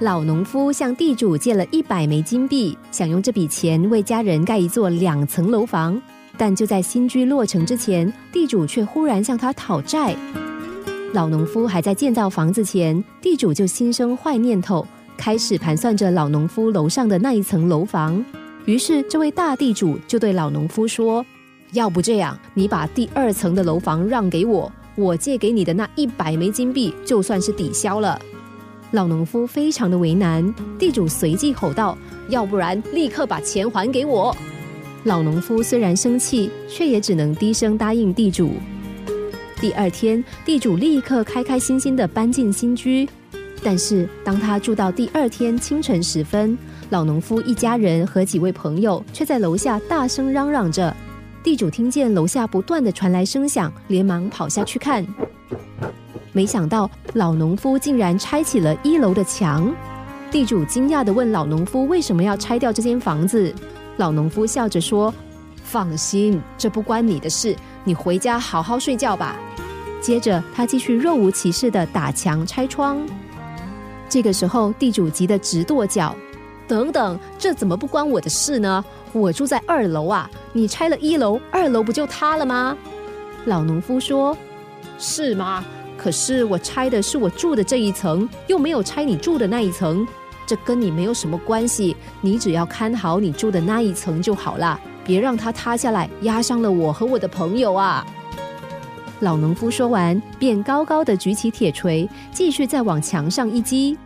老农夫向地主借了一百枚金币，想用这笔钱为家人盖一座两层楼房。但就在新居落成之前，地主却忽然向他讨债。老农夫还在建造房子前，地主就心生坏念头，开始盘算着老农夫楼上的那一层楼房。于是，这位大地主就对老农夫说：“要不这样，你把第二层的楼房让给我，我借给你的那一百枚金币就算是抵消了。”老农夫非常的为难，地主随即吼道：“要不然，立刻把钱还给我！”老农夫虽然生气，却也只能低声答应地主。第二天，地主立刻开开心心的搬进新居。但是，当他住到第二天清晨时分，老农夫一家人和几位朋友却在楼下大声嚷嚷着。地主听见楼下不断的传来声响，连忙跑下去看。没想到，老农夫竟然拆起了一楼的墙。地主惊讶的问老农夫：“为什么要拆掉这间房子？”老农夫笑着说：“放心，这不关你的事，你回家好好睡觉吧。”接着，他继续若无其事的打墙拆窗。这个时候，地主急得直跺脚：“等等，这怎么不关我的事呢？我住在二楼啊！你拆了一楼，二楼不就塌了吗？”老农夫说：“是吗？可是我拆的是我住的这一层，又没有拆你住的那一层，这跟你没有什么关系。你只要看好你住的那一层就好了，别让它塌下来，压伤了我和我的朋友啊！”老农夫说完，便高高的举起铁锤，继续再往墙上一击。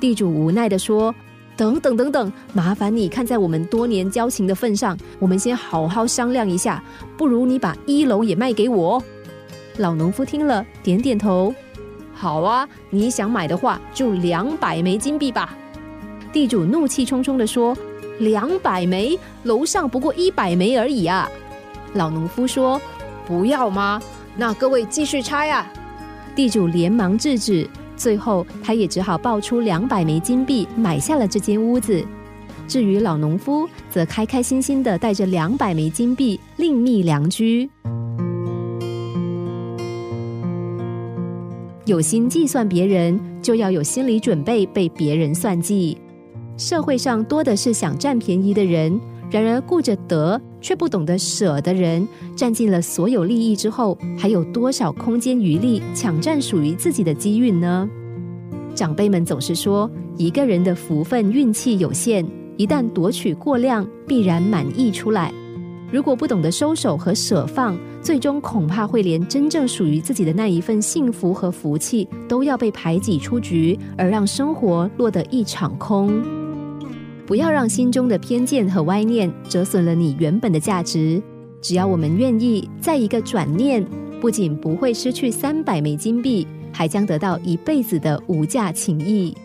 地主无奈的说：“等等等等，麻烦你看在我们多年交情的份上，我们先好好商量一下。不如你把一楼也卖给我。”老农夫听了，点点头：“好啊，你想买的话，就两百枚金币吧。”地主怒气冲冲的说：“两百枚？楼上不过一百枚而已啊！”老农夫说：“不要吗？”那各位继续拆啊！地主连忙制止，最后他也只好报出两百枚金币买下了这间屋子。至于老农夫，则开开心心的带着两百枚金币另觅良居。有心计算别人，就要有心理准备被别人算计。社会上多的是想占便宜的人。然而，顾着得却不懂得舍的人，占尽了所有利益之后，还有多少空间余力抢占属于自己的机运呢？长辈们总是说，一个人的福分运气有限，一旦夺取过量，必然满溢出来。如果不懂得收手和舍放，最终恐怕会连真正属于自己的那一份幸福和福气，都要被排挤出局，而让生活落得一场空。不要让心中的偏见和歪念折损了你原本的价值。只要我们愿意，在一个转念，不仅不会失去三百枚金币，还将得到一辈子的无价情谊。